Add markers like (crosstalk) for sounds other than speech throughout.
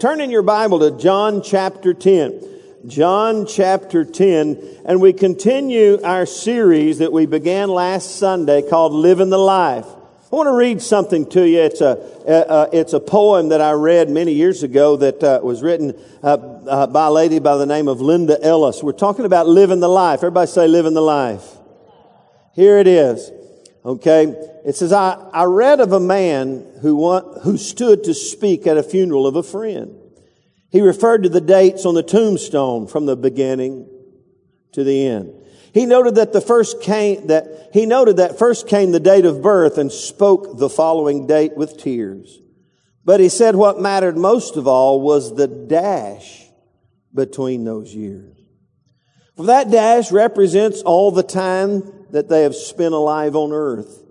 Turn in your Bible to John chapter 10. John chapter 10, and we continue our series that we began last Sunday called Living the Life. I want to read something to you. It's a, it's a poem that I read many years ago that uh, was written uh, uh, by a lady by the name of Linda Ellis. We're talking about living the life. Everybody say living the life. Here it is. Okay. It says, I, I read of a man who, want, who stood to speak at a funeral of a friend. He referred to the dates on the tombstone from the beginning to the end. He noted that the first came, that, he noted that first came the date of birth and spoke the following date with tears. But he said what mattered most of all was the dash between those years. For that dash represents all the time that they have spent alive on earth.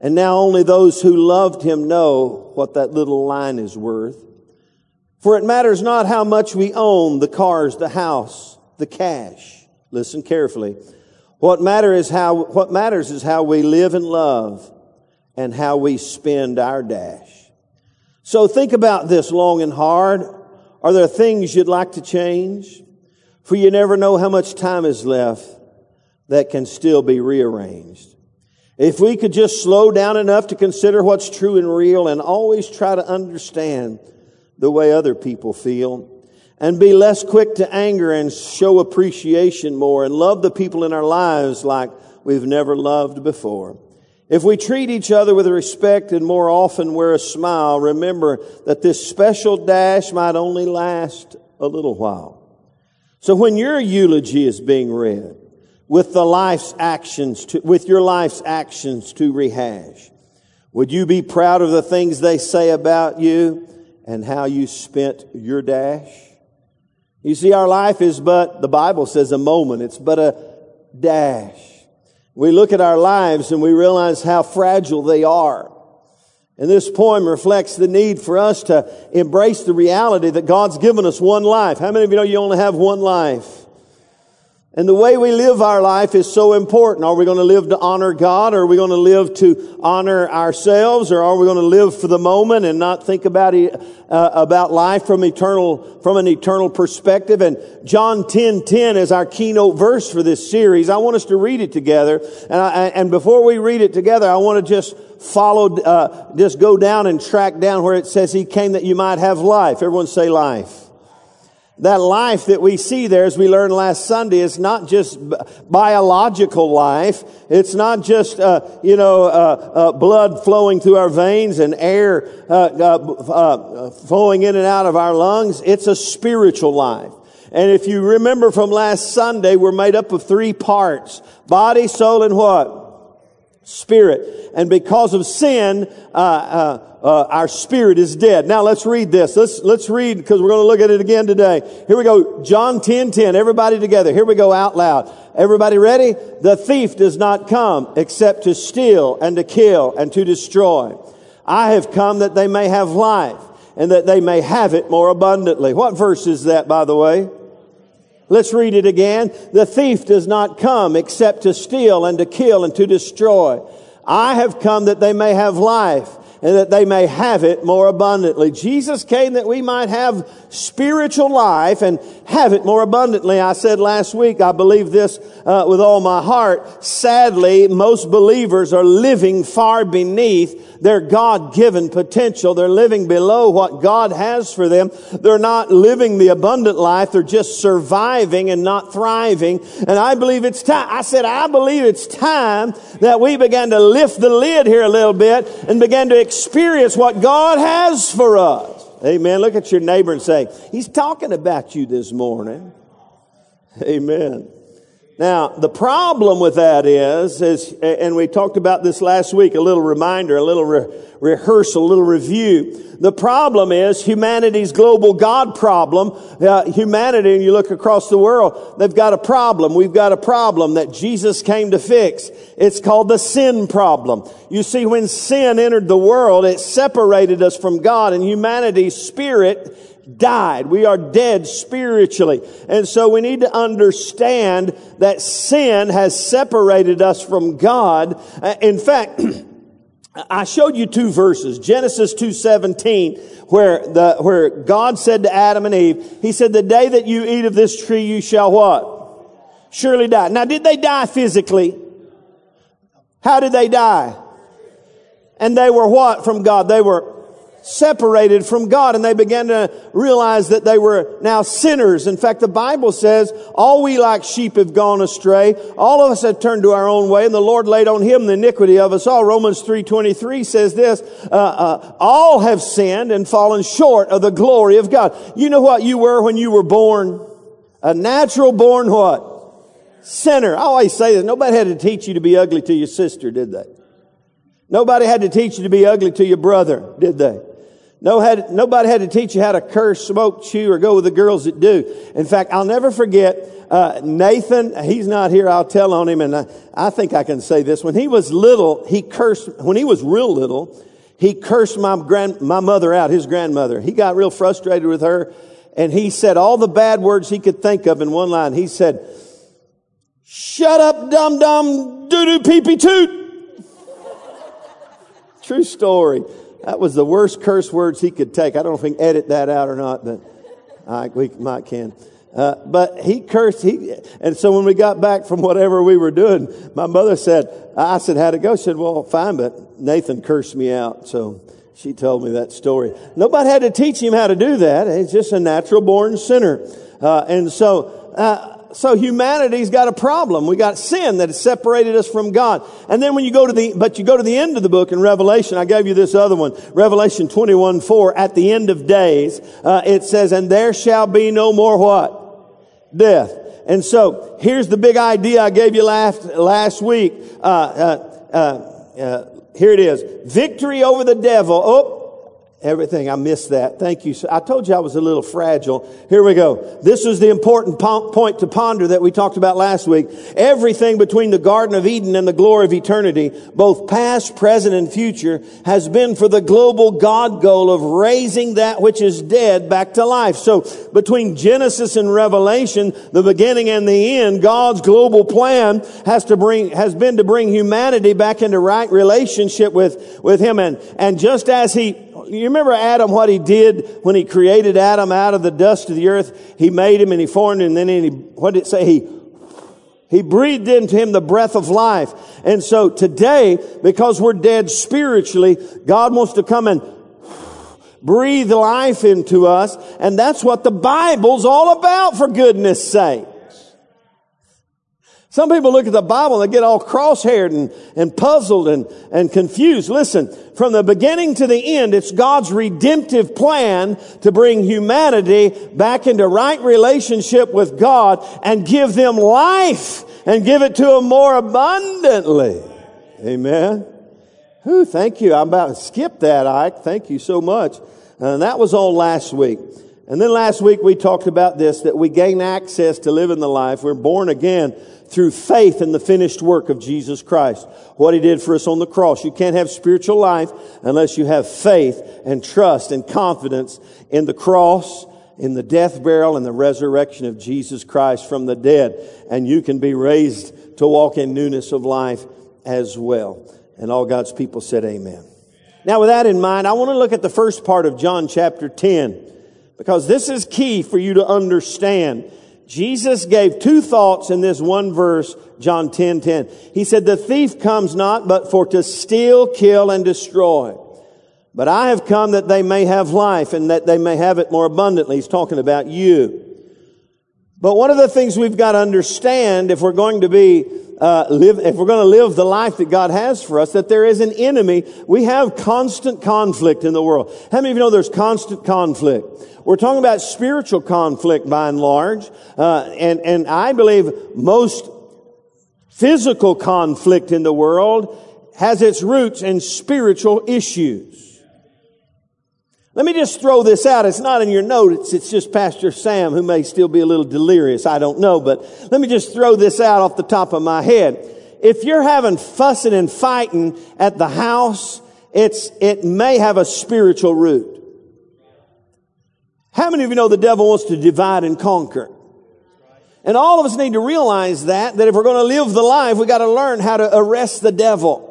And now only those who loved him know what that little line is worth. For it matters not how much we own, the cars, the house, the cash. Listen carefully. What matter is how, what matters is how we live and love and how we spend our dash. So think about this long and hard. Are there things you'd like to change? For you never know how much time is left that can still be rearranged. If we could just slow down enough to consider what's true and real and always try to understand the way other people feel and be less quick to anger and show appreciation more and love the people in our lives like we've never loved before. If we treat each other with respect and more often wear a smile, remember that this special dash might only last a little while. So when your eulogy is being read, with the life's actions to, with your life's actions to rehash, would you be proud of the things they say about you and how you spent your dash? You see, our life is but, the Bible says a moment. It's but a dash. We look at our lives and we realize how fragile they are. And this poem reflects the need for us to embrace the reality that God's given us one life. How many of you know you only have one life? And the way we live our life is so important. Are we going to live to honor God? Or are we going to live to honor ourselves? Or are we going to live for the moment and not think about, uh, about life from eternal, from an eternal perspective? And John 10, 10 is our keynote verse for this series. I want us to read it together. And, I, and before we read it together, I want to just follow, uh, just go down and track down where it says he came that you might have life. Everyone say life that life that we see there, as we learned last Sunday, is not just biological life. It's not just, uh, you know, uh, uh, blood flowing through our veins and air uh, uh, uh, flowing in and out of our lungs. It's a spiritual life. And if you remember from last Sunday, we're made up of three parts. Body, soul, and what? Spirit. And because of sin, uh, our spirit is dead. Now let's read this. Let's, let's read because we're going to look at it again today. Here we go. John 10, 10. Everybody together. Here we go out loud. Everybody ready? The thief does not come except to steal and to kill and to destroy. I have come that they may have life and that they may have it more abundantly. What verse is that, by the way? Let's read it again. The thief does not come except to steal and to kill and to destroy. I have come that they may have life and that they may have it more abundantly. Jesus came that we might have spiritual life and have it more abundantly. I said last week, I believe this uh, with all my heart. Sadly, most believers are living far beneath their God-given potential. They're living below what God has for them. They're not living the abundant life. They're just surviving and not thriving. And I believe it's time. I said, I believe it's time that we began to lift the lid here a little bit and began to experience what God has for us. Amen. Look at your neighbor and say, He's talking about you this morning. Amen. Now, the problem with that is, is, and we talked about this last week, a little reminder, a little re- rehearsal, a little review. The problem is humanity's global God problem. Uh, humanity, and you look across the world, they've got a problem. We've got a problem that Jesus came to fix. It's called the sin problem. You see, when sin entered the world, it separated us from God and humanity's spirit died. We are dead spiritually. And so we need to understand that sin has separated us from God. Uh, in fact, (clears throat) I showed you two verses, Genesis 2:17, where the where God said to Adam and Eve, he said the day that you eat of this tree you shall what? Surely die. Now did they die physically? How did they die? And they were what from God? They were separated from God and they began to realize that they were now sinners. In fact, the Bible says, all we like sheep have gone astray. All of us have turned to our own way and the Lord laid on him the iniquity of us all. Romans 3.23 says this, uh, uh, all have sinned and fallen short of the glory of God. You know what you were when you were born? A natural born what? Sinner. I always say this. Nobody had to teach you to be ugly to your sister, did they? Nobody had to teach you to be ugly to your brother, did they? No had, nobody had to teach you how to curse, smoke, chew, or go with the girls that do. In fact, I'll never forget uh, Nathan. He's not here. I'll tell on him, and I, I think I can say this. When he was little, he cursed. When he was real little, he cursed my grand, my mother out, his grandmother. He got real frustrated with her, and he said all the bad words he could think of in one line. He said, "Shut up, dum dum, doo doo, pee pee toot." True story. That was the worst curse words he could take. I don't know if we can edit that out or not, but I, we might can. Uh, but he cursed. He, and so when we got back from whatever we were doing, my mother said, I said, how'd it go? She said, well, fine, but Nathan cursed me out. So she told me that story. Nobody had to teach him how to do that. He's just a natural born sinner. Uh, and so, uh, so humanity's got a problem. We got sin that has separated us from God. And then when you go to the, but you go to the end of the book in Revelation, I gave you this other one, Revelation 21, 4, at the end of days, uh, it says, and there shall be no more what? Death. And so here's the big idea I gave you last, last week. Uh, uh, uh, uh here it is. Victory over the devil. Oh, Everything. I missed that. Thank you. I told you I was a little fragile. Here we go. This is the important point to ponder that we talked about last week. Everything between the Garden of Eden and the glory of eternity, both past, present, and future, has been for the global God goal of raising that which is dead back to life. So between Genesis and Revelation, the beginning and the end, God's global plan has to bring, has been to bring humanity back into right relationship with, with Him. And, and just as He you remember Adam, what he did when he created Adam out of the dust of the earth? He made him and he formed him and then he, what did it say? He, he breathed into him the breath of life. And so today, because we're dead spiritually, God wants to come and breathe life into us. And that's what the Bible's all about, for goodness sake. Some people look at the Bible and they get all cross-haired and, and puzzled and, and confused. Listen, from the beginning to the end, it's God's redemptive plan to bring humanity back into right relationship with God and give them life and give it to them more abundantly. Amen. Who? thank you. I'm about to skip that, Ike. Thank you so much. And that was all last week. And then last week we talked about this, that we gain access to live in the life. We're born again through faith in the finished work of Jesus Christ. What he did for us on the cross. You can't have spiritual life unless you have faith and trust and confidence in the cross, in the death, burial, and the resurrection of Jesus Christ from the dead. And you can be raised to walk in newness of life as well. And all God's people said amen. Now with that in mind, I want to look at the first part of John chapter 10 because this is key for you to understand Jesus gave two thoughts in this one verse, John 10, 10. He said, the thief comes not but for to steal, kill, and destroy. But I have come that they may have life and that they may have it more abundantly. He's talking about you. But one of the things we've got to understand if we're going to be uh, live, if we're going to live the life that God has for us, that there is an enemy. We have constant conflict in the world. How many of you know there's constant conflict? We're talking about spiritual conflict by and large, uh, and and I believe most physical conflict in the world has its roots in spiritual issues. Let me just throw this out. It's not in your notes. It's just Pastor Sam who may still be a little delirious. I don't know, but let me just throw this out off the top of my head. If you're having fussing and fighting at the house, it's, it may have a spiritual root. How many of you know the devil wants to divide and conquer? And all of us need to realize that, that if we're going to live the life, we got to learn how to arrest the devil.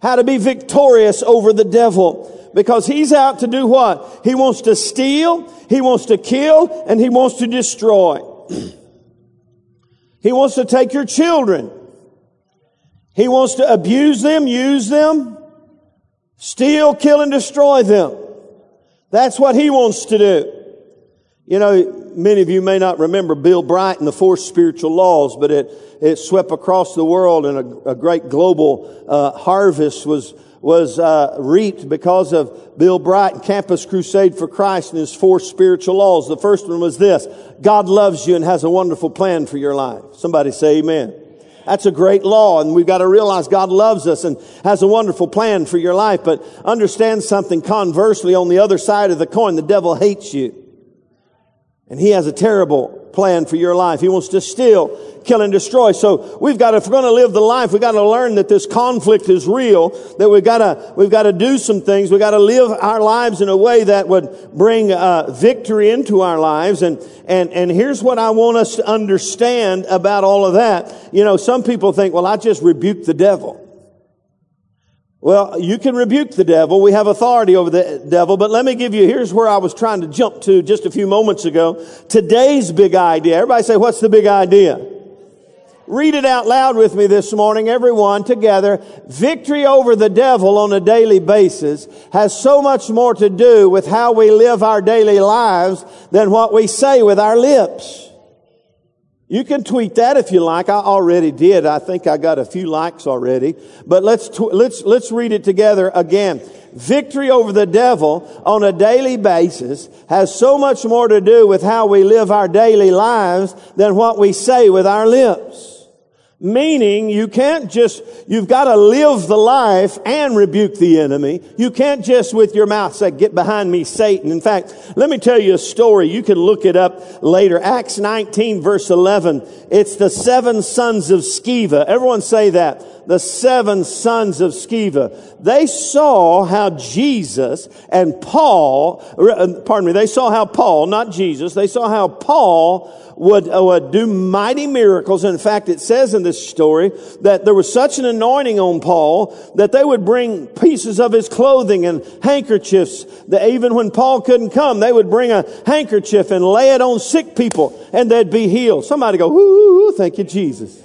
How to be victorious over the devil. Because he's out to do what? He wants to steal, he wants to kill, and he wants to destroy. he wants to take your children. He wants to abuse them, use them, steal, kill, and destroy them. That's what he wants to do. You know, many of you may not remember Bill Bright and the four spiritual laws, but it, it swept across the world and a, a great global uh, harvest was was uh, reaped because of Bill Bright and Campus Crusade for Christ and his four spiritual laws. The first one was this: God loves you and has a wonderful plan for your life. Somebody say Amen. That's a great law, and we've got to realize God loves us and has a wonderful plan for your life. But understand something conversely on the other side of the coin, the devil hates you. And he has a terrible plan for your life. He wants to steal, kill, and destroy. So we've got, to, if we're going to live the life, we've got to learn that this conflict is real, that we've got to, we've got to do some things. We've got to live our lives in a way that would bring uh, victory into our lives. And, and, and here's what I want us to understand about all of that. You know, some people think, well, I just rebuke the devil. Well, you can rebuke the devil. We have authority over the devil, but let me give you, here's where I was trying to jump to just a few moments ago. Today's big idea. Everybody say, what's the big idea? Read it out loud with me this morning, everyone together. Victory over the devil on a daily basis has so much more to do with how we live our daily lives than what we say with our lips. You can tweet that if you like. I already did. I think I got a few likes already. But let's, tw- let's, let's read it together again. Victory over the devil on a daily basis has so much more to do with how we live our daily lives than what we say with our lips. Meaning you can't just, you've got to live the life and rebuke the enemy. You can't just with your mouth say, get behind me, Satan. In fact, let me tell you a story. You can look it up later. Acts 19 verse 11. It's the seven sons of Sceva. Everyone say that the seven sons of Sceva. They saw how Jesus and Paul, uh, pardon me, they saw how Paul, not Jesus, they saw how Paul would, uh, would do mighty miracles. And In fact, it says in this story that there was such an anointing on Paul that they would bring pieces of his clothing and handkerchiefs that even when Paul couldn't come, they would bring a handkerchief and lay it on sick people and they'd be healed. Somebody go, whoo, thank you, Jesus.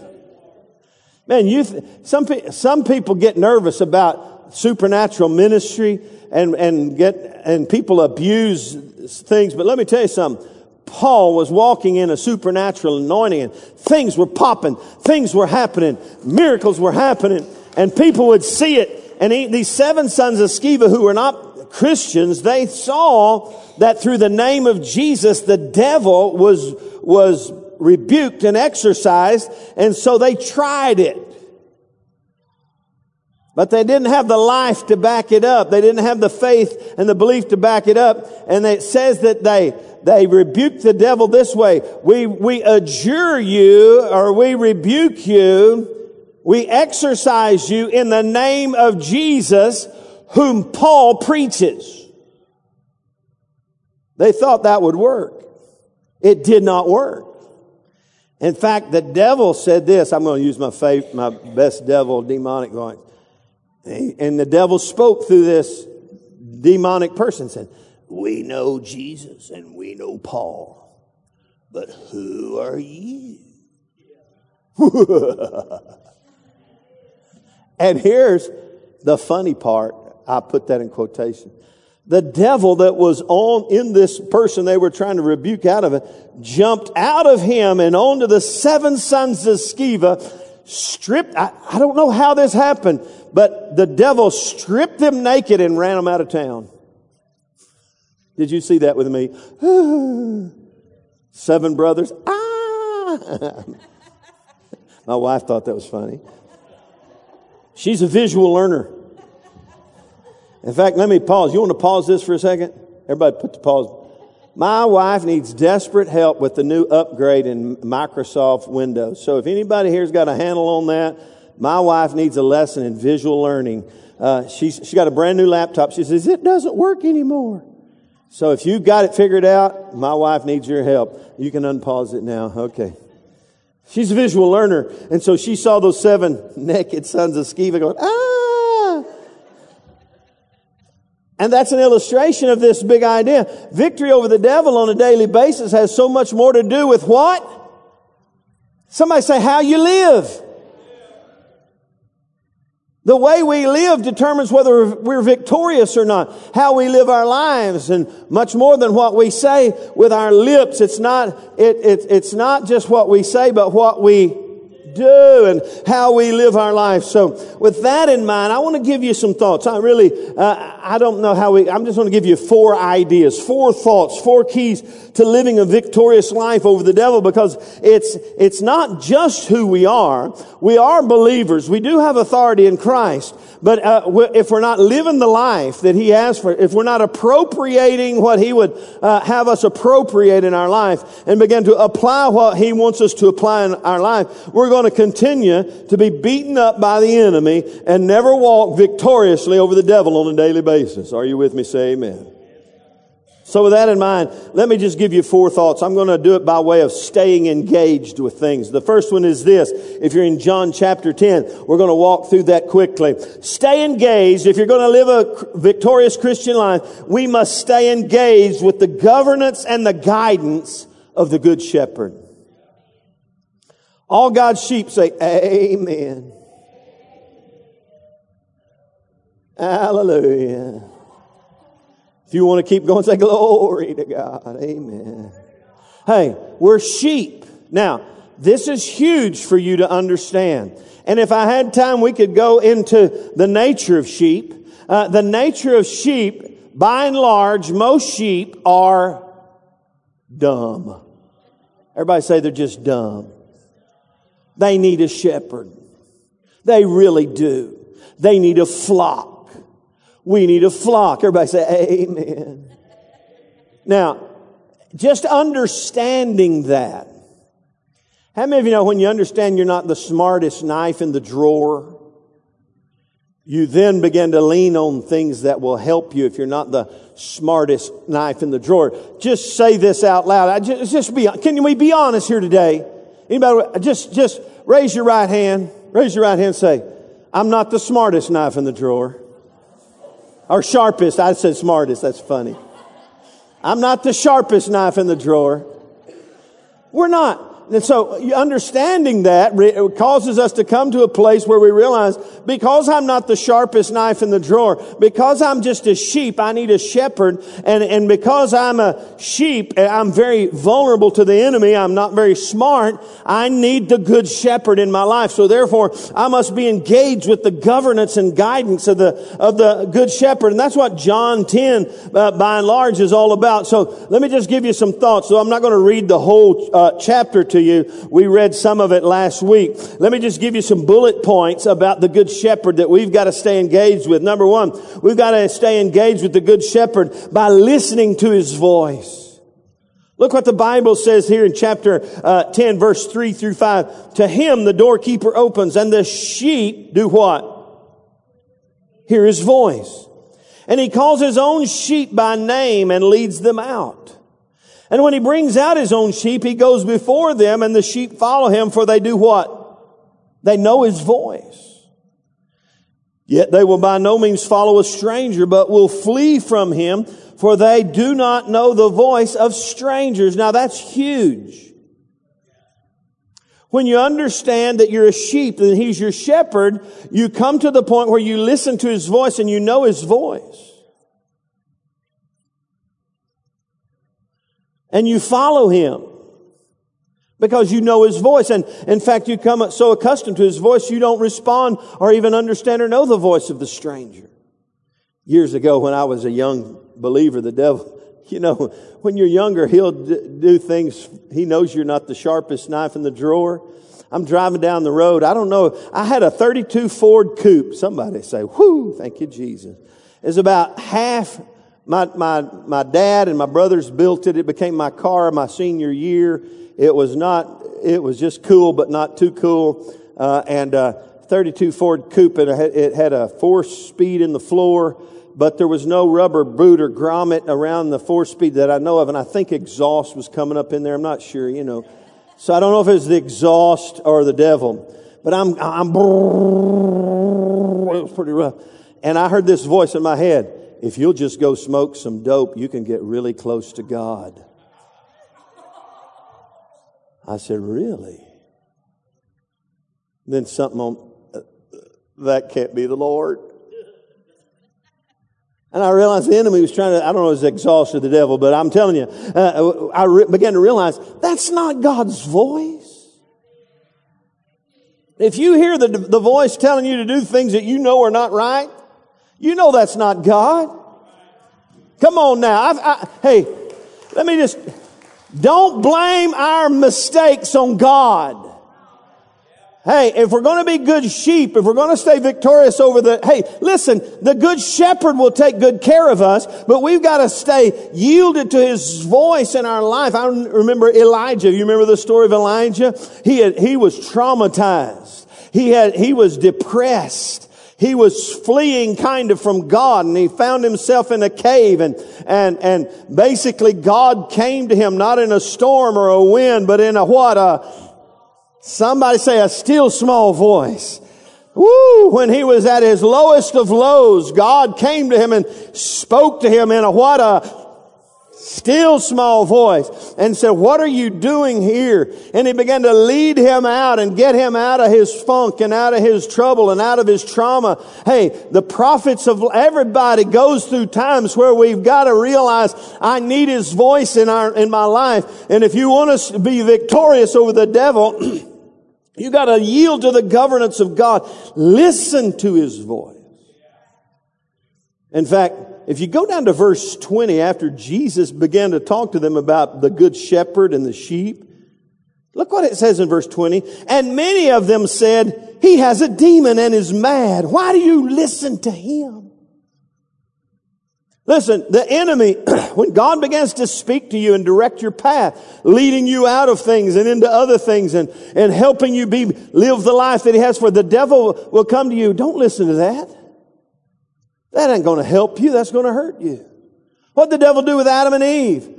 Man, you, th- some, pe- some people get nervous about supernatural ministry and, and get, and people abuse things. But let me tell you something. Paul was walking in a supernatural anointing and things were popping. Things were happening. Miracles were happening and people would see it. And he, these seven sons of Sceva who were not Christians, they saw that through the name of Jesus, the devil was, was rebuked and exorcised, and so they tried it. But they didn't have the life to back it up. They didn't have the faith and the belief to back it up. And it says that they, they rebuked the devil this way. We, we adjure you or we rebuke you. We exorcise you in the name of Jesus whom Paul preaches. They thought that would work. It did not work. In fact, the devil said this. I'm going to use my faith, my best devil demonic voice. And the devil spoke through this demonic person said, we know Jesus and we know Paul, but who are you? (laughs) and here's the funny part. I put that in quotation the devil that was on in this person they were trying to rebuke out of it jumped out of him and onto the seven sons of Sceva, stripped. I, I don't know how this happened, but the devil stripped them naked and ran them out of town. Did you see that with me? (sighs) Seven brothers. Ah! (laughs) My wife thought that was funny. She's a visual learner. In fact, let me pause. You want to pause this for a second? Everybody put the pause. My wife needs desperate help with the new upgrade in Microsoft Windows. So if anybody here's got a handle on that, my wife needs a lesson in visual learning. Uh, she's, she got a brand new laptop. She says, it doesn't work anymore. So if you've got it figured out, my wife needs your help. You can unpause it now. Okay. She's a visual learner. And so she saw those seven (laughs) naked sons of Sceva going, ah! And that's an illustration of this big idea. Victory over the devil on a daily basis has so much more to do with what? Somebody say how you live. The way we live determines whether we're victorious or not. How we live our lives and much more than what we say with our lips. It's not, it, it, it's not just what we say, but what we do and how we live our life. So with that in mind, I want to give you some thoughts. I really, uh, I don't know how we, I'm just going to give you four ideas, four thoughts, four keys to living a victorious life over the devil because it's, it's not just who we are. We are believers. We do have authority in Christ. But uh, if we're not living the life that He has for, if we're not appropriating what He would uh, have us appropriate in our life and begin to apply what He wants us to apply in our life, we're going to continue to be beaten up by the enemy and never walk victoriously over the devil on a daily basis. Are you with me? Say amen. So with that in mind, let me just give you four thoughts. I'm going to do it by way of staying engaged with things. The first one is this. If you're in John chapter 10, we're going to walk through that quickly. Stay engaged. If you're going to live a victorious Christian life, we must stay engaged with the governance and the guidance of the Good Shepherd. All God's sheep say, Amen. Hallelujah. If you want to keep going, say glory to God. Amen. Hey, we're sheep. Now, this is huge for you to understand. And if I had time, we could go into the nature of sheep. Uh, the nature of sheep, by and large, most sheep are dumb. Everybody say they're just dumb. They need a shepherd. They really do. They need a flock. We need a flock. Everybody say amen. Now, just understanding that. How many of you know when you understand you're not the smartest knife in the drawer, you then begin to lean on things that will help you if you're not the smartest knife in the drawer. Just say this out loud. I just, just be, can we be honest here today? Anybody, just, just raise your right hand. Raise your right hand and say, I'm not the smartest knife in the drawer. Or sharpest. I said smartest. That's funny. I'm not the sharpest knife in the drawer. We're not. And so understanding that causes us to come to a place where we realize because I'm not the sharpest knife in the drawer, because I'm just a sheep, I need a shepherd. And, and because I'm a sheep, I'm very vulnerable to the enemy. I'm not very smart. I need the good shepherd in my life. So therefore, I must be engaged with the governance and guidance of the, of the good shepherd. And that's what John 10, uh, by and large, is all about. So let me just give you some thoughts. So I'm not going to read the whole uh, chapter to you. We read some of it last week. Let me just give you some bullet points about the good shepherd that we've got to stay engaged with. Number one, we've got to stay engaged with the good shepherd by listening to his voice. Look what the Bible says here in chapter uh, 10, verse 3 through 5. To him the doorkeeper opens, and the sheep do what? Hear his voice. And he calls his own sheep by name and leads them out. And when he brings out his own sheep, he goes before them and the sheep follow him for they do what? They know his voice. Yet they will by no means follow a stranger, but will flee from him for they do not know the voice of strangers. Now that's huge. When you understand that you're a sheep and he's your shepherd, you come to the point where you listen to his voice and you know his voice. And you follow him because you know his voice. And in fact, you come so accustomed to his voice, you don't respond or even understand or know the voice of the stranger. Years ago, when I was a young believer, the devil, (laughs) you know, when you're younger, he'll do things. He knows you're not the sharpest knife in the drawer. I'm driving down the road. I don't know. I had a 32 Ford coupe. Somebody say, whoo, thank you, Jesus. It's about half my, my, my dad and my brothers built it. It became my car my senior year. It was not, it was just cool, but not too cool. Uh, and, uh, 32 Ford Coupe, And it had a four speed in the floor, but there was no rubber boot or grommet around the four speed that I know of. And I think exhaust was coming up in there. I'm not sure, you know. So I don't know if it was the exhaust or the devil, but I'm, I'm, (laughs) it was pretty rough. And I heard this voice in my head if you'll just go smoke some dope, you can get really close to God. I said, Really? Then something on uh, that can't be the Lord. And I realized the enemy was trying to, I don't know, if it was exhausted the devil, but I'm telling you, uh, I re- began to realize that's not God's voice. If you hear the, the voice telling you to do things that you know are not right, you know that's not God. Come on now. I, I, hey, let me just, don't blame our mistakes on God. Hey, if we're going to be good sheep, if we're going to stay victorious over the, hey, listen, the good shepherd will take good care of us, but we've got to stay yielded to his voice in our life. I remember Elijah. You remember the story of Elijah? He had, he was traumatized. He had, he was depressed he was fleeing kind of from God and he found himself in a cave and, and, and basically God came to him not in a storm or a wind, but in a what? A, somebody say a still small voice. Woo! When he was at his lowest of lows, God came to him and spoke to him in a what? A still small voice and said, what are you doing here? And he began to lead him out and get him out of his funk and out of his trouble and out of his trauma. Hey, the prophets of everybody goes through times where we've got to realize I need his voice in our, in my life. And if you want to be victorious over the devil, (clears throat) you got to yield to the governance of God. Listen to his voice. In fact, if you go down to verse 20, after Jesus began to talk to them about the good shepherd and the sheep, look what it says in verse 20. And many of them said, he has a demon and is mad. Why do you listen to him? Listen, the enemy, (clears throat) when God begins to speak to you and direct your path, leading you out of things and into other things and, and helping you be, live the life that he has for the devil will come to you. Don't listen to that. That ain't going to help you. That's going to hurt you. What did the devil do with Adam and Eve?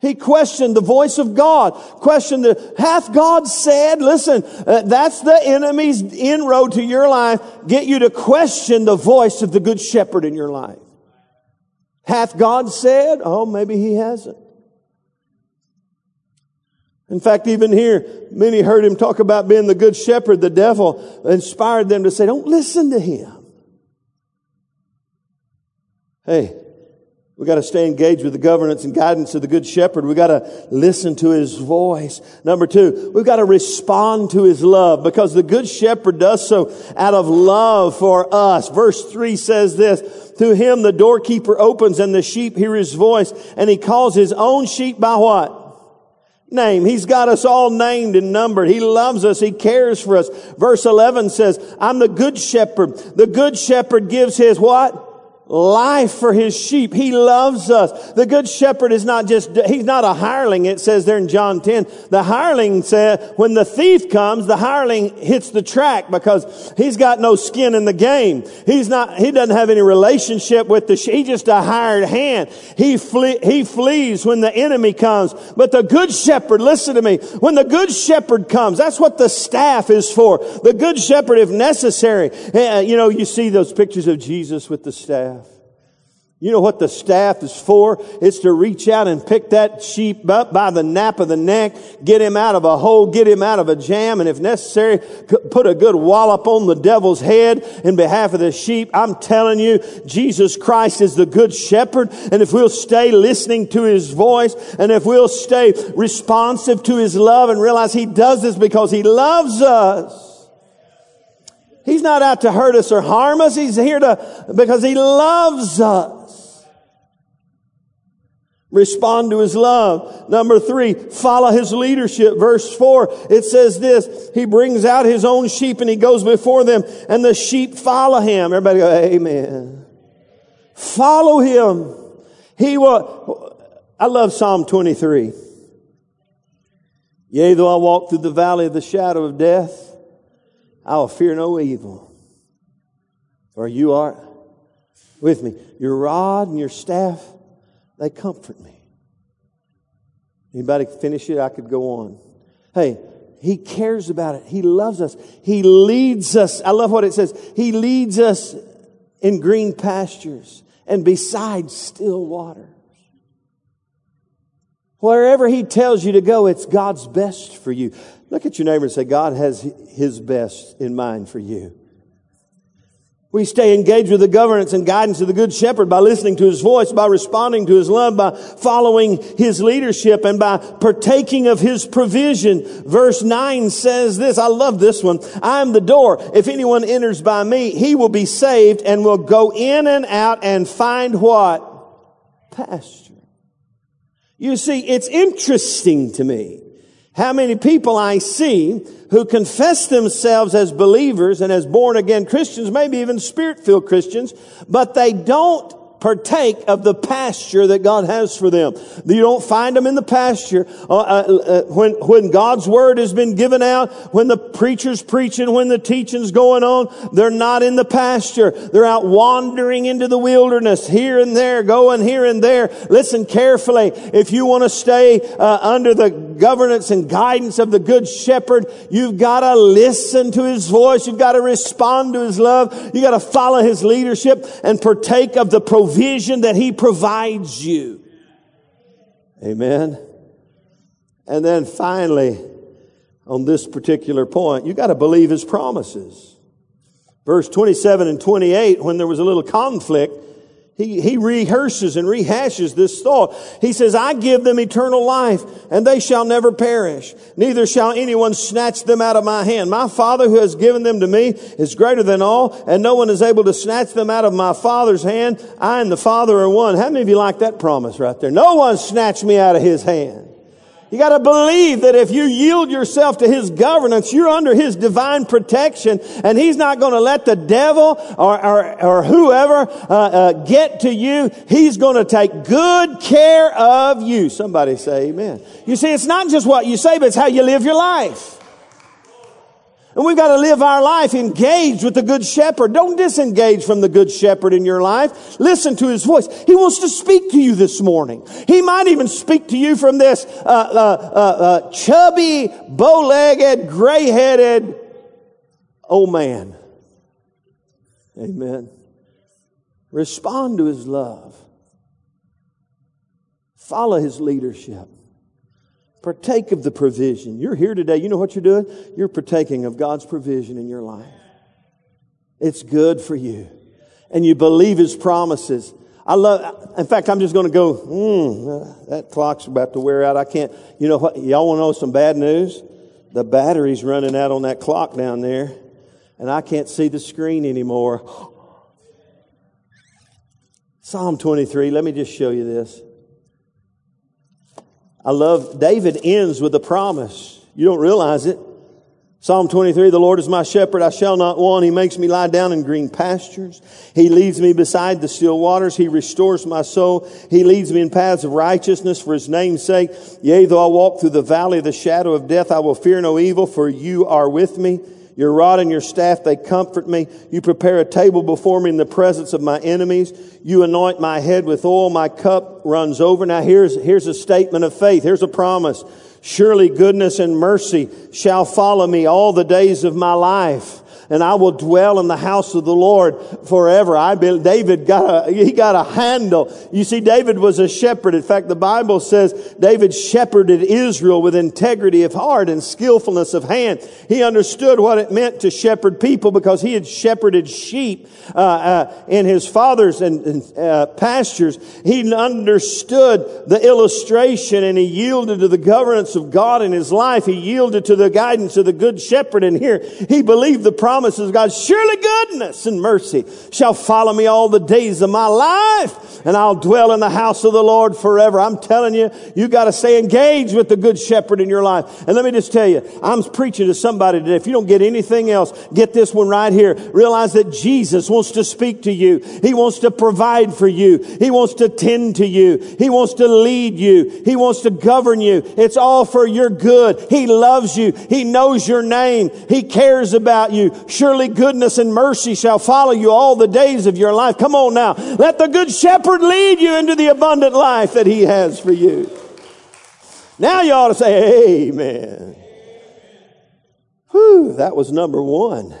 He questioned the voice of God. Questioned the, hath God said, listen, uh, that's the enemy's inroad to your life. Get you to question the voice of the good shepherd in your life. Hath God said? Oh, maybe he hasn't. In fact, even here, many heard him talk about being the good shepherd. The devil inspired them to say, don't listen to him. Hey, we got to stay engaged with the governance and guidance of the Good Shepherd. We got to listen to His voice. Number two, we've got to respond to His love because the Good Shepherd does so out of love for us. Verse three says this, to Him the doorkeeper opens and the sheep hear His voice and He calls His own sheep by what? Name. He's got us all named and numbered. He loves us. He cares for us. Verse 11 says, I'm the good shepherd. The good shepherd gives his what? Life for his sheep. He loves us. The good shepherd is not just, he's not a hireling. It says there in John 10. The hireling said, when the thief comes, the hireling hits the track because he's got no skin in the game. He's not, he doesn't have any relationship with the sheep. He's just a hired hand. He flee, he flees when the enemy comes. But the good shepherd, listen to me, when the good shepherd comes, that's what the staff is for. The good shepherd, if necessary, eh, you know, you see those pictures of Jesus with the staff. You know what the staff is for? It's to reach out and pick that sheep up by the nape of the neck, get him out of a hole, get him out of a jam, and if necessary, put a good wallop on the devil's head in behalf of the sheep. I'm telling you, Jesus Christ is the good shepherd, and if we'll stay listening to his voice, and if we'll stay responsive to his love and realize he does this because he loves us, He's not out to hurt us or harm us. He's here to, because he loves us respond to his love. Number three, follow his leadership. Verse four, it says this, he brings out his own sheep and he goes before them and the sheep follow him. Everybody go, amen. Follow him. He will, I love Psalm 23. Yea, though I walk through the valley of the shadow of death, I will fear no evil. For you are with me. Your rod and your staff, they comfort me. Anybody finish it? I could go on. Hey, he cares about it. He loves us. He leads us. I love what it says. He leads us in green pastures. and beside still waters. Wherever He tells you to go, it's God's best for you. Look at your neighbor and say, God has His best in mind for you. We stay engaged with the governance and guidance of the Good Shepherd by listening to His voice, by responding to His love, by following His leadership, and by partaking of His provision. Verse 9 says this, I love this one. I am the door. If anyone enters by me, he will be saved and will go in and out and find what? Pasture. You see, it's interesting to me how many people I see who confess themselves as believers and as born again Christians, maybe even spirit filled Christians, but they don't partake of the pasture that God has for them. You don't find them in the pasture uh, uh, uh, when when God's word has been given out, when the preacher's preaching, when the teaching's going on. They're not in the pasture. They're out wandering into the wilderness, here and there, going here and there. Listen carefully. If you want to stay uh, under the governance and guidance of the Good Shepherd, you've got to listen to His voice. You've got to respond to His love. You've got to follow His leadership and partake of the provision provision that He provides you. Amen. And then finally, on this particular point, you got to believe His promises. Verse 27 and 28, when there was a little conflict, he, he rehearses and rehashes this thought. He says, I give them eternal life and they shall never perish. Neither shall anyone snatch them out of my hand. My father who has given them to me is greater than all and no one is able to snatch them out of my father's hand. I and the father are one. How many of you like that promise right there? No one snatched me out of his hand. You got to believe that if you yield yourself to His governance, you're under His divine protection, and He's not going to let the devil or, or, or whoever uh, uh, get to you. He's going to take good care of you. Somebody say Amen. You see, it's not just what you say, but it's how you live your life. And we've got to live our life engaged with the Good Shepherd. Don't disengage from the Good Shepherd in your life. Listen to His voice. He wants to speak to you this morning. He might even speak to you from this uh, uh, uh, uh chubby, bow-legged, gray-headed old man. Amen. Respond to His love. Follow His leadership. Partake of the provision. You're here today. You know what you're doing? You're partaking of God's provision in your life. It's good for you. And you believe His promises. I love, in fact, I'm just going to go, hmm, that clock's about to wear out. I can't, you know what? Y'all want to know some bad news? The battery's running out on that clock down there, and I can't see the screen anymore. Psalm 23, let me just show you this. I love, David ends with a promise. You don't realize it. Psalm 23, the Lord is my shepherd, I shall not want. He makes me lie down in green pastures. He leads me beside the still waters. He restores my soul. He leads me in paths of righteousness for his name's sake. Yea, though I walk through the valley of the shadow of death, I will fear no evil, for you are with me. Your rod and your staff, they comfort me. You prepare a table before me in the presence of my enemies. You anoint my head with oil. My cup runs over. Now here's, here's a statement of faith. Here's a promise. Surely goodness and mercy shall follow me all the days of my life and I will dwell in the house of the Lord forever. I believe David got a, he got a handle. You see, David was a shepherd. In fact, the Bible says David shepherded Israel with integrity of heart and skillfulness of hand. He understood what it meant to shepherd people because he had shepherded sheep uh, uh, in his father's and, and uh, pastures. He understood the illustration and he yielded to the governance of God in his life. He yielded to the guidance of the good shepherd. And here he believed the promise promises God. Surely goodness and mercy shall follow me all the days of my life, and I'll dwell in the house of the Lord forever. I'm telling you, you got to stay engaged with the good shepherd in your life. And let me just tell you, I'm preaching to somebody today. If you don't get anything else, get this one right here. Realize that Jesus wants to speak to you. He wants to provide for you. He wants to tend to you. He wants to lead you. He wants to govern you. It's all for your good. He loves you. He knows your name. He cares about you. Surely goodness and mercy shall follow you all the days of your life. Come on now. Let the good shepherd lead you into the abundant life that he has for you. Now you ought to say amen. Whew, that was number one.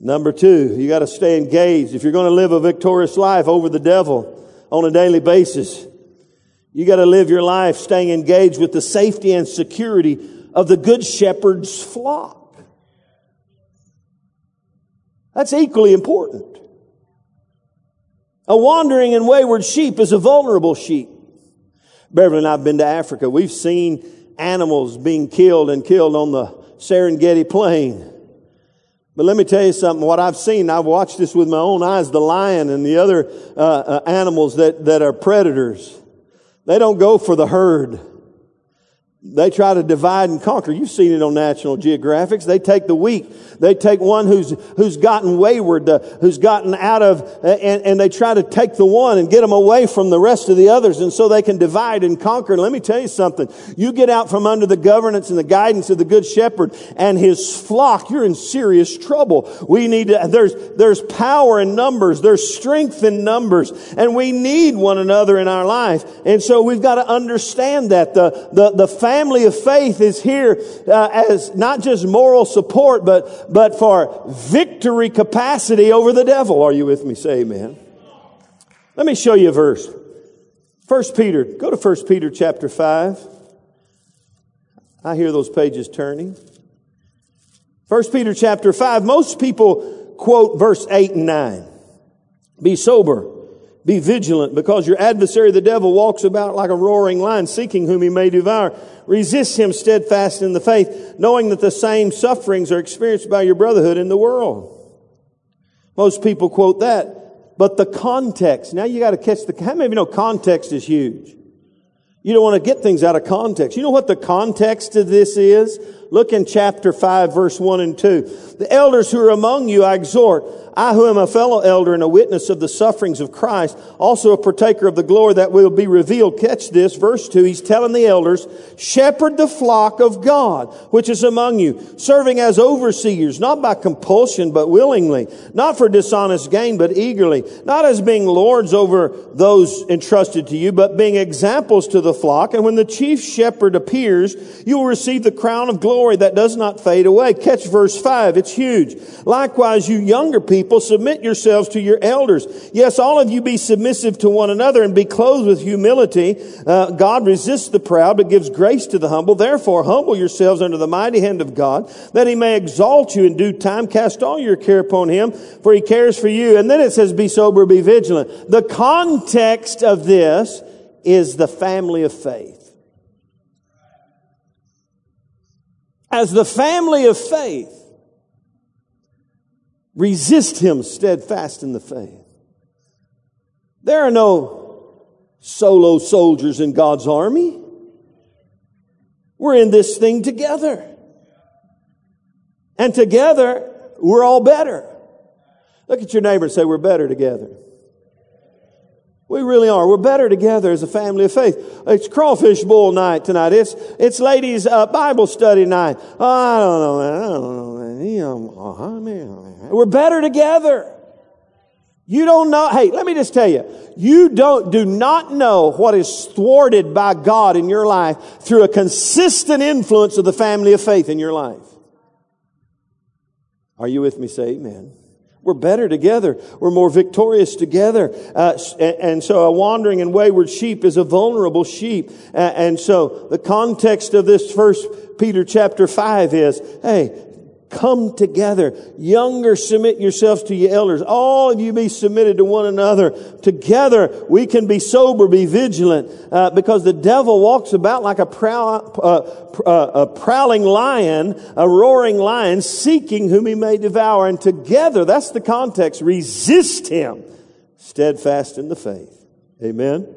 Number two, you got to stay engaged. If you're going to live a victorious life over the devil on a daily basis, you got to live your life staying engaged with the safety and security of the good shepherd's flock. That's equally important. A wandering and wayward sheep is a vulnerable sheep. Beverly and I have been to Africa. We've seen animals being killed and killed on the Serengeti plain. But let me tell you something. What I've seen, I've watched this with my own eyes, the lion and the other uh, uh, animals that, that are predators. They don't go for the herd. They try to divide and conquer. You've seen it on National Geographics. They take the weak. They take one who's, who's gotten wayward, uh, who's gotten out of, uh, and, and they try to take the one and get them away from the rest of the others. And so they can divide and conquer. And let me tell you something. You get out from under the governance and the guidance of the good shepherd and his flock, you're in serious trouble. We need to, there's, there's power in numbers. There's strength in numbers. And we need one another in our life. And so we've got to understand that the, the, the family of faith is here uh, as not just moral support, but, but for victory capacity over the devil. Are you with me? Say amen. Let me show you a verse. First Peter, go to First Peter chapter 5. I hear those pages turning. First Peter chapter 5, most people quote verse 8 and 9. Be sober, be vigilant, because your adversary the devil walks about like a roaring lion, seeking whom he may devour. Resist him steadfast in the faith, knowing that the same sufferings are experienced by your brotherhood in the world. Most people quote that. But the context, now you got to catch the, how many of you know context is huge? You don't want to get things out of context. You know what the context of this is? Look in chapter 5, verse 1 and 2. The elders who are among you I exhort, I who am a fellow elder and a witness of the sufferings of Christ, also a partaker of the glory that will be revealed. Catch this, verse 2. He's telling the elders, shepherd the flock of God, which is among you, serving as overseers, not by compulsion, but willingly, not for dishonest gain, but eagerly, not as being lords over those entrusted to you, but being examples to the flock. And when the chief shepherd appears, you will receive the crown of glory that does not fade away. Catch verse 5. It's huge. Likewise, you younger people, people, submit yourselves to your elders. Yes, all of you be submissive to one another and be clothed with humility. Uh, God resists the proud, but gives grace to the humble. Therefore, humble yourselves under the mighty hand of God, that he may exalt you in due time. Cast all your care upon him, for he cares for you. And then it says, be sober, be vigilant. The context of this is the family of faith. As the family of faith, Resist him steadfast in the faith. There are no solo soldiers in God's army. We're in this thing together. And together, we're all better. Look at your neighbor and say, We're better together. We really are. We're better together as a family of faith. It's crawfish bowl night tonight. It's, it's ladies' uh, Bible study night. Oh, I don't know, man. I don't know, man. You know, we're better together. You don't know. Hey, let me just tell you. You don't, do not know what is thwarted by God in your life through a consistent influence of the family of faith in your life. Are you with me? Say amen. We're better together. We're more victorious together. Uh, and so a wandering and wayward sheep is a vulnerable sheep. and so the context of this first Peter chapter 5 is, hey, come together. Younger, submit yourselves to your elders. All of you be submitted to one another. Together, we can be sober, be vigilant, uh, because the devil walks about like a, prow, uh, uh, a prowling lion, a roaring lion, seeking whom he may devour. And together, that's the context, resist him, steadfast in the faith. Amen.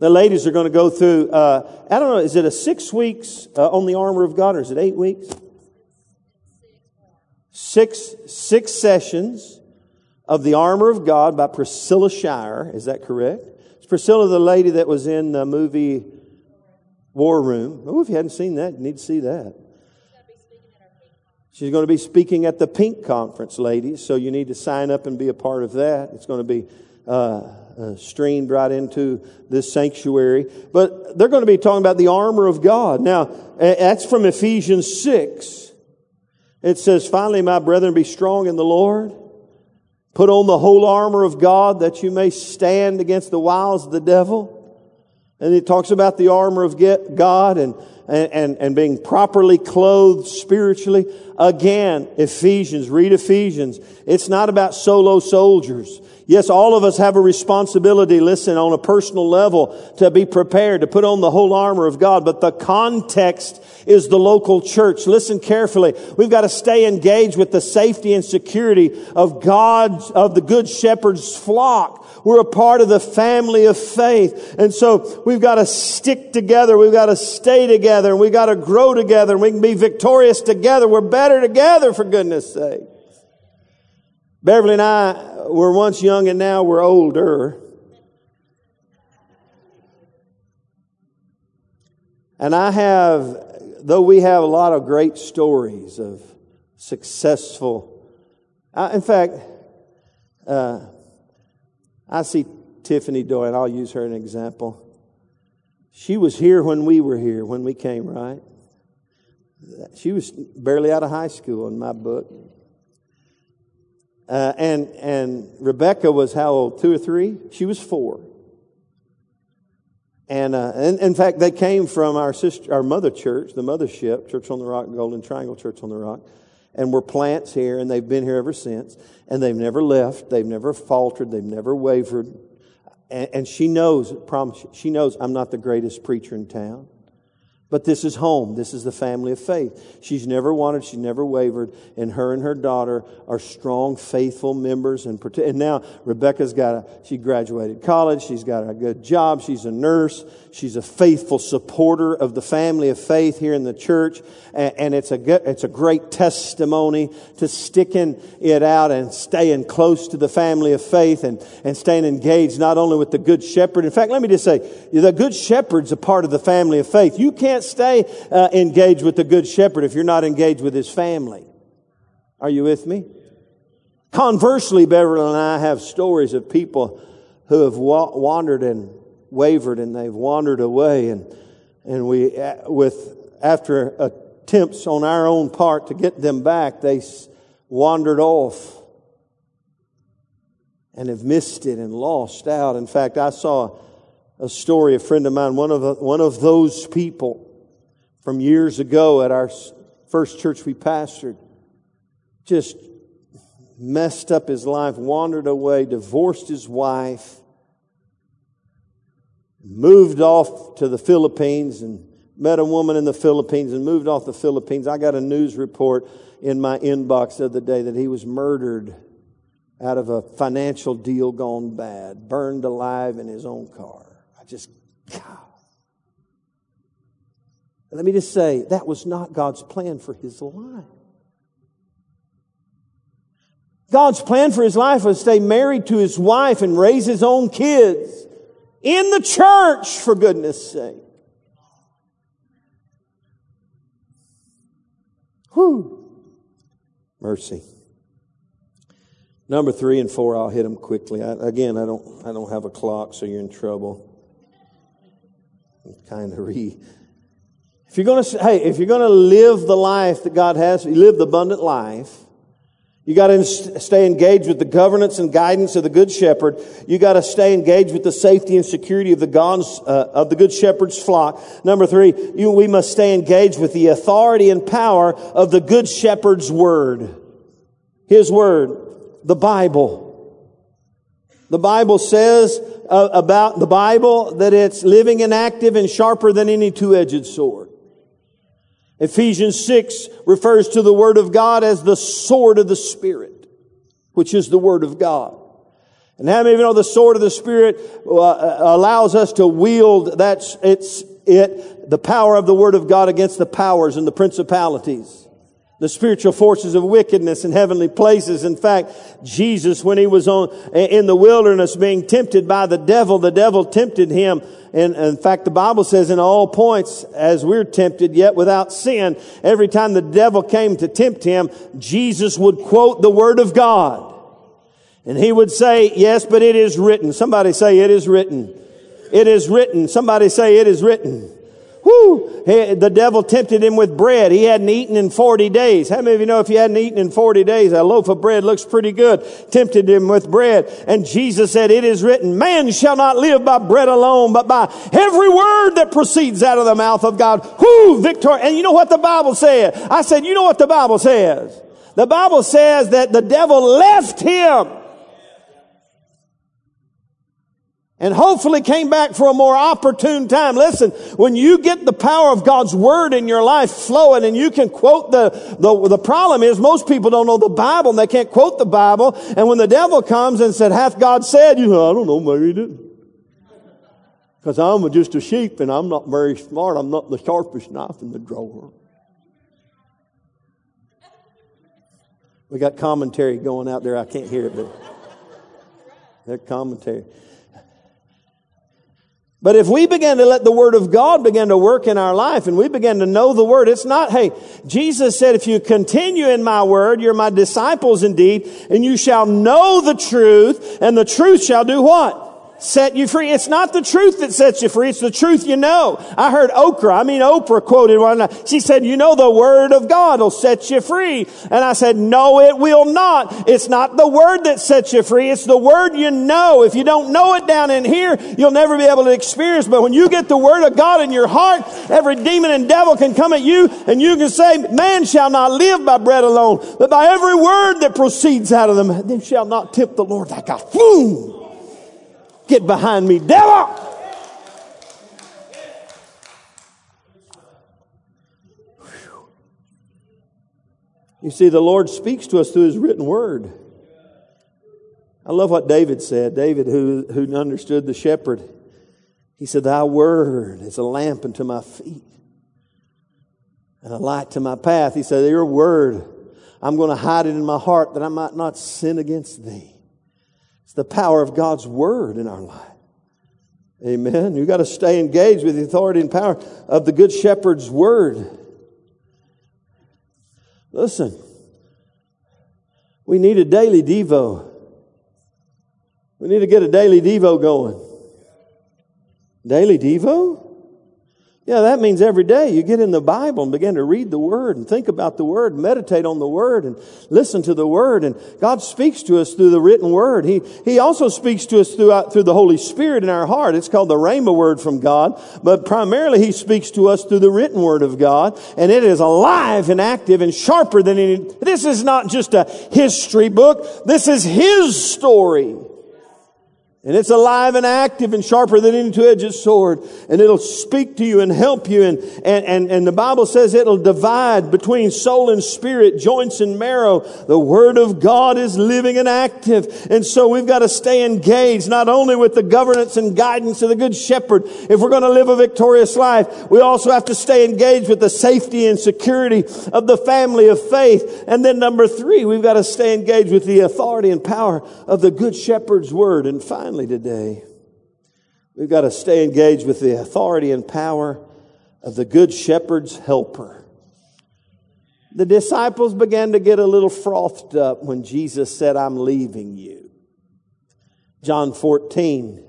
The ladies are going to go through, uh, I don't know, is it a six weeks uh, on the armor of God or is it eight weeks? Six, six sessions of the armor of God by Priscilla Shirer. Is that correct? Is Priscilla the lady that was in the movie War Room? Oh, if you hadn't seen that, you need to see that. She's going to be speaking at the Pink Conference, ladies, so you need to sign up and be a part of that. It's going to be uh, uh, streamed right into this sanctuary. But they're going to be talking about the armor of God. Now, that's from Ephesians 6. It says, finally, my brethren, be strong in the Lord. Put on the whole armor of God that you may stand against the wiles of the devil. And it talks about the armor of God and, and, and being properly clothed spiritually. Again, Ephesians, read Ephesians. It's not about solo soldiers. Yes, all of us have a responsibility, listen, on a personal level to be prepared, to put on the whole armor of God, but the context is the local church. Listen carefully. We've got to stay engaged with the safety and security of God's, of the good shepherd's flock. We're a part of the family of faith. And so we've got to stick together. We've got to stay together and we've got to grow together and we can be victorious together. We're better together for goodness sake. Beverly and I were once young and now we're older. And I have, though we have a lot of great stories of successful, I, in fact, uh, I see Tiffany Doyle, I'll use her an example. She was here when we were here, when we came, right? She was barely out of high school in my book. Uh, and, and Rebecca was how old? Two or three? She was four. And, uh, and in fact, they came from our sister, our mother church, the mothership, Church on the Rock, Golden Triangle Church on the Rock, and were plants here, and they've been here ever since. And they've never left, they've never faltered, they've never wavered. And, and she knows, promise, she knows I'm not the greatest preacher in town. But this is home. This is the family of faith. She's never wanted, she's never wavered, and her and her daughter are strong, faithful members. And, and now Rebecca's got a, she graduated college, she's got a good job, she's a nurse, she's a faithful supporter of the family of faith here in the church, and, it's a it's a great testimony to sticking it out and staying close to the family of faith and, and staying engaged not only with the good shepherd. In fact, let me just say, the good shepherd's a part of the family of faith. You can't can't stay uh, engaged with the good shepherd if you're not engaged with his family. Are you with me? Conversely, Beverly and I have stories of people who have wa- wandered and wavered and they've wandered away and, and we, with, after attempts on our own part to get them back, they wandered off and have missed it and lost out. In fact, I saw a story, a friend of mine, one of, the, one of those people from years ago at our first church we pastored, just messed up his life, wandered away, divorced his wife, moved off to the Philippines and met a woman in the Philippines and moved off the Philippines. I got a news report in my inbox the other day that he was murdered out of a financial deal gone bad, burned alive in his own car. I just, God. Let me just say, that was not God's plan for his life. God's plan for his life was to stay married to his wife and raise his own kids in the church, for goodness sake. Whew. Mercy. Number three and four, I'll hit them quickly. I, again, I don't, I don't have a clock, so you're in trouble. kind of re if you're going to, hey, if you're going to live the life that God has, you live the abundant life, you got to stay engaged with the governance and guidance of the Good Shepherd. You got to stay engaged with the safety and security of the God's, uh, of the Good Shepherd's flock. Number three, you, we must stay engaged with the authority and power of the Good Shepherd's Word. His Word, the Bible. The Bible says uh, about the Bible that it's living and active and sharper than any two-edged sword. Ephesians 6 refers to the Word of God as the sword of the Spirit, which is the Word of God. And how many of you know the sword of the Spirit uh, allows us to wield that's it's it the power of the Word of God against the powers and the principalities the spiritual forces of wickedness in heavenly places. In fact, Jesus, when he was on, in the wilderness being tempted by the devil, the devil tempted him. And in fact, the Bible says in all points, as we're tempted, yet without sin, every time the devil came to tempt him, Jesus would quote the word of God. And he would say, yes, but it is written. Somebody say, it is written. It is written. Somebody say, it is written. Whoo! The devil tempted him with bread. He hadn't eaten in 40 days. How many of you know if you hadn't eaten in 40 days, a loaf of bread looks pretty good? Tempted him with bread. And Jesus said, it is written, man shall not live by bread alone, but by every word that proceeds out of the mouth of God. Whoo! Victory. And you know what the Bible said? I said, you know what the Bible says? The Bible says that the devil left him and hopefully came back for a more opportune time. Listen, when you get the power of God's word in your life flowing and you can quote the, the, the problem is most people don't know the Bible and they can't quote the Bible. And when the devil comes and said, hath God said, you know, I don't know, maybe he didn't. Because I'm just a sheep and I'm not very smart. I'm not the sharpest knife in the drawer. We got commentary going out there. I can't hear it, but that commentary. But if we begin to let the Word of God begin to work in our life and we begin to know the Word, it's not, hey, Jesus said, if you continue in my Word, you're my disciples indeed, and you shall know the truth, and the truth shall do what? Set you free. It's not the truth that sets you free. It's the truth you know. I heard Oprah, I mean Oprah quoted one. She said, you know, the word of God will set you free. And I said, no, it will not. It's not the word that sets you free. It's the word you know. If you don't know it down in here, you'll never be able to experience. But when you get the word of God in your heart, every demon and devil can come at you and you can say, man shall not live by bread alone, but by every word that proceeds out of them. They shall not tempt the Lord thy God. Boom! Get behind me, devil! You see, the Lord speaks to us through His written word. I love what David said. David, who, who understood the shepherd, he said, Thy word is a lamp unto my feet and a light to my path. He said, Your word, I'm going to hide it in my heart that I might not sin against thee. The power of God's Word in our life. Amen. You've got to stay engaged with the authority and power of the Good Shepherd's Word. Listen, we need a daily Devo. We need to get a daily Devo going. Daily Devo? Yeah, that means every day you get in the Bible and begin to read the Word and think about the Word, meditate on the Word and listen to the Word. And God speaks to us through the written Word. He, He also speaks to us throughout, through the Holy Spirit in our heart. It's called the Rhema Word from God. But primarily He speaks to us through the written Word of God. And it is alive and active and sharper than any, this is not just a history book. This is His story. And it's alive and active and sharper than any two-edged sword. And it'll speak to you and help you. And, and, and, and the Bible says it'll divide between soul and spirit, joints and marrow. The Word of God is living and active. And so we've got to stay engaged, not only with the governance and guidance of the Good Shepherd. If we're going to live a victorious life, we also have to stay engaged with the safety and security of the family of faith. And then number three, we've got to stay engaged with the authority and power of the Good Shepherd's Word. And finally, finally today, we've got to stay engaged with the authority and power of the Good Shepherd's helper. The disciples began to get a little frothed up when Jesus said, I'm leaving you. John 14,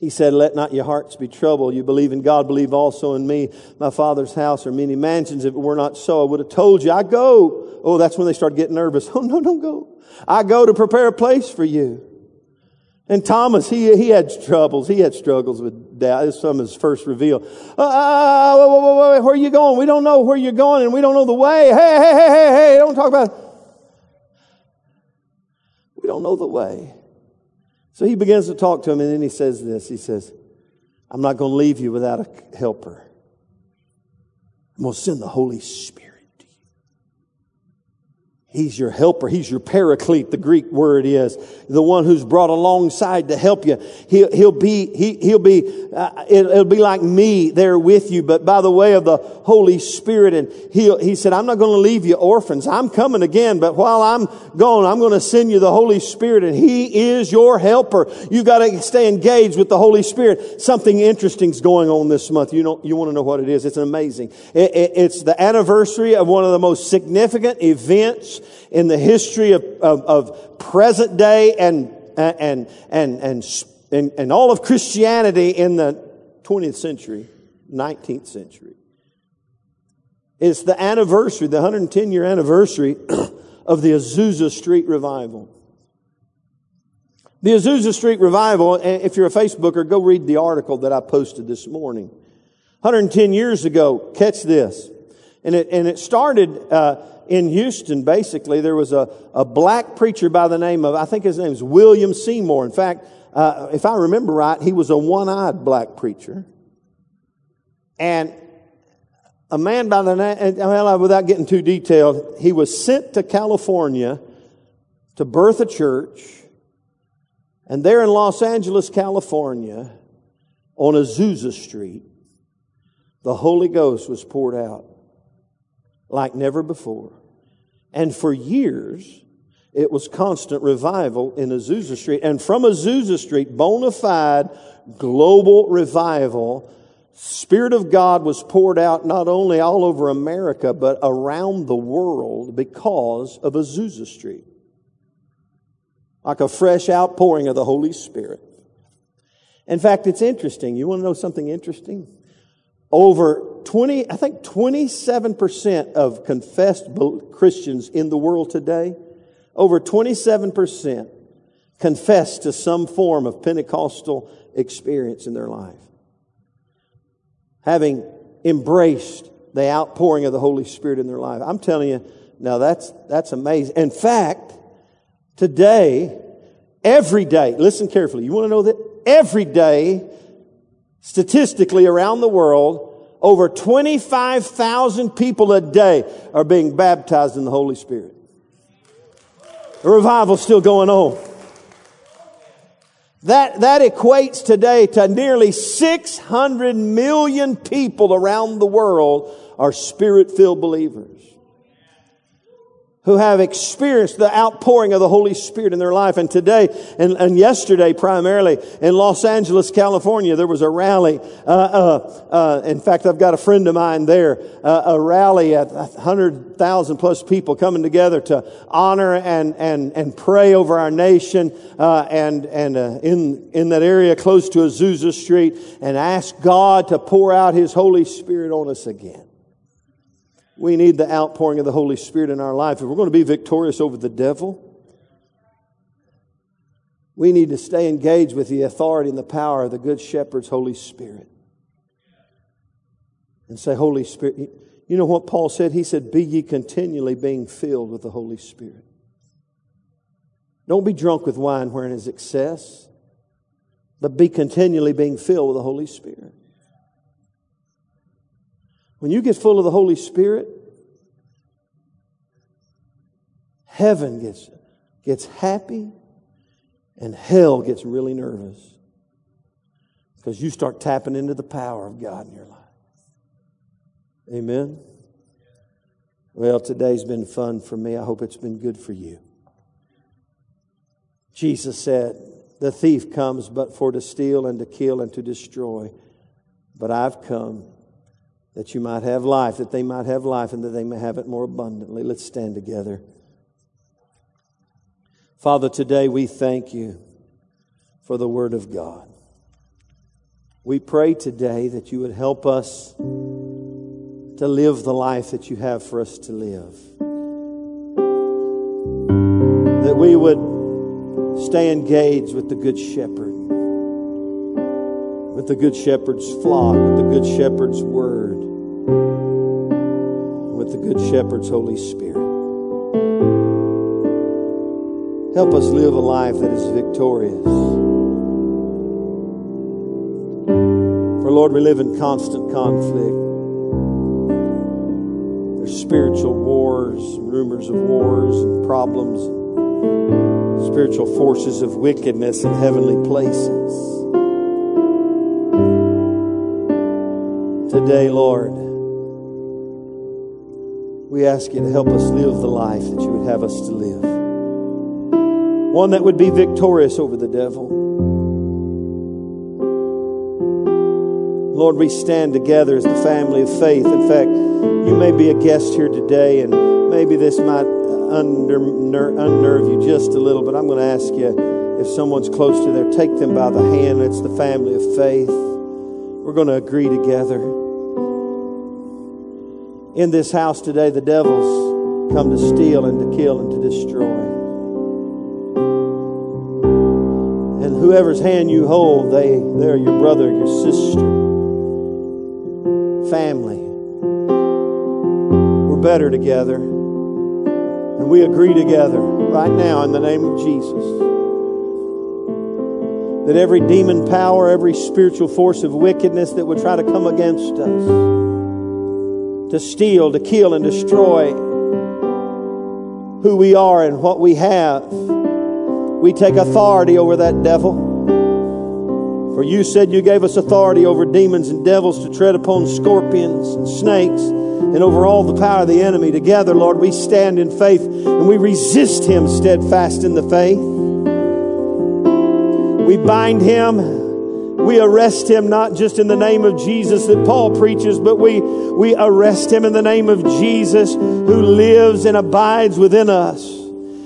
he said, Let not your hearts be troubled. You believe in God, believe also in me. My Father's house are many mansions. If it were not so, I would have told you. I go. Oh, that's when they start getting nervous. (laughs) Oh, no, don't go. I go to prepare a place for you. And Thomas, he, he had troubles. He had struggles with doubt. This of his first reveal. Uh, wait, wait, wait, where are you going? We don't know where you're going and we don't know the way. Hey, hey, hey, hey, hey, don't talk about it. We don't know the way. So he begins to talk to him and then he says this. He says, I'm not going to leave you without a helper. I'm going to send the Holy Spirit. He's your helper. He's your paraclete, the Greek word is. The one who's brought alongside to help you. He'll, he'll be, he, he'll be, uh, it, will be like me there with you, but by the way of the Holy Spirit. And he, he said, I'm not going to leave you orphans. I'm coming again, but while I'm gone, I'm going to send you the Holy Spirit and He is your helper. You've got to stay engaged with the Holy Spirit. Something interesting's going on this month. You know, you want to know what it is. It's amazing. It, it, it's the anniversary of one of the most significant events in the history of, of, of present day and, and, and, and, and, and all of Christianity in the 20th century. 19th century. It's the anniversary, the 110 year anniversary (clears throat) of the Azusa Street revival. The Azusa Street revival, if you're a Facebooker, go read the article that I posted this morning. 110 years ago, catch this. And it, and it started uh, in Houston, basically. There was a, a black preacher by the name of, I think his name is William Seymour. In fact, uh, if I remember right, he was a one eyed black preacher. And a man by the name, well, without getting too detailed, he was sent to California to birth a church. And there in Los Angeles, California, on Azusa Street, the Holy Ghost was poured out like never before. And for years, it was constant revival in Azusa Street. And from Azusa Street, bona fide global revival, Spirit of God was poured out not only all over America, but around the world because of Azusa Street. Like a fresh outpouring of the Holy Spirit. In fact, it's interesting. You want to know something interesting? Over 20, I think 27% of confessed Christians in the world today over 27% confess to some form of Pentecostal experience in their life. Having embraced the outpouring of the Holy Spirit in their life. I'm telling you, now that's, that's amazing. In fact, today, every day, listen carefully, you want to know that? Every day, statistically around the world, over 25,000 people a day are being baptized in the Holy Spirit. The revival's still going on. That, that equates today to nearly 600 million people around the world are spirit filled believers who have experienced the outpouring of the Holy Spirit in their life. And today, and, and yesterday primarily, in Los Angeles, California, there was a rally. Uh, uh, uh, in fact, I've got a friend of mine there, uh, a rally at 100,000 plus people coming together to honor and, and, and pray over our nation uh, and, and uh, in, in that area close to Azusa Street and ask God to pour out His Holy Spirit on us again. We need the outpouring of the Holy Spirit in our life. If we're going to be victorious over the devil, we need to stay engaged with the authority and the power of the Good Shepherd's Holy Spirit. And say, Holy Spirit, you know what Paul said? He said, Be ye continually being filled with the Holy Spirit. Don't be drunk with wine wherein is excess, but be continually being filled with the Holy Spirit. When you get full of the Holy Spirit, heaven gets, gets happy and hell gets really nervous because you start tapping into the power of God in your life. Amen. Well, today's been fun for me. I hope it's been good for you. Jesus said, The thief comes but for to steal and to kill and to destroy. But I've come that you might have life, that they might have life, and that they may have it more abundantly. Let's stand together. Father, today we thank you for the Word of God. We pray today that you would help us to live the life that you have for us to live. That we would stay engaged with the Good Shepherd with the Good Shepherd's flock, with the Good Shepherd's word, Good Shepherd's Holy Spirit. Help us live a life that is victorious. For Lord, we live in constant conflict. There's spiritual wars, rumors of wars and problems, spiritual forces of wickedness in heavenly places. today, Lord, we ask you to help us live the life that you would have us to live. One that would be victorious over the devil. Lord, we stand together as the family of faith. In fact, you may be a guest here today, and maybe this might unnerve you just a little, but I'm going to ask you if someone's close to there, take them by the hand. It's the family of faith. We're going to agree together. In this house today, the devil's come to steal and to kill and to destroy. And whoever's hand you hold, they, they're your brother, your sister, family. We're better together. And we agree together right now in the name of Jesus that every demon power, every spiritual force of wickedness that would try to come against us, to steal, to kill, and destroy who we are and what we have, we take authority over that devil. For you said you gave us authority over demons and devils to tread upon scorpions and snakes and over all the power of the enemy. Together, Lord, we stand in faith and we resist him steadfast in the faith. We bind him. We arrest him not just in the name of Jesus that Paul preaches, but we, we arrest him in the name of Jesus who lives and abides within us.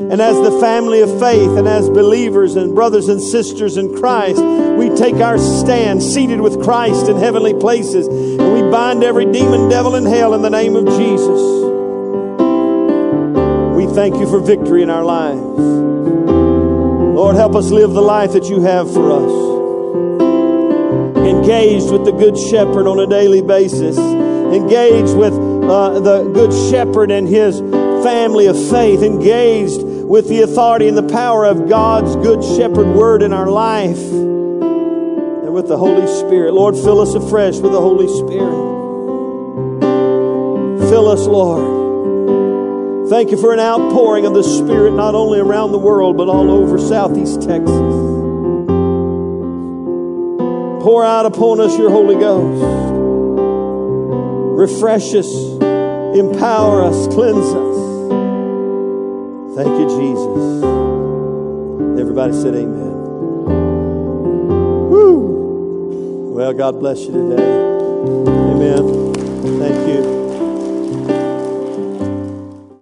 And as the family of faith and as believers and brothers and sisters in Christ, we take our stand seated with Christ in heavenly places and we bind every demon, devil, and hell in the name of Jesus. We thank you for victory in our lives. Lord, help us live the life that you have for us. Engaged with the Good Shepherd on a daily basis. Engaged with uh, the Good Shepherd and his family of faith. Engaged with the authority and the power of God's Good Shepherd word in our life. And with the Holy Spirit. Lord, fill us afresh with the Holy Spirit. Fill us, Lord. Thank you for an outpouring of the Spirit not only around the world, but all over Southeast Texas. Pour out upon us your Holy Ghost. Refresh us, empower us, cleanse us. Thank you, Jesus. Everybody said amen. Woo! Well, God bless you today. Amen.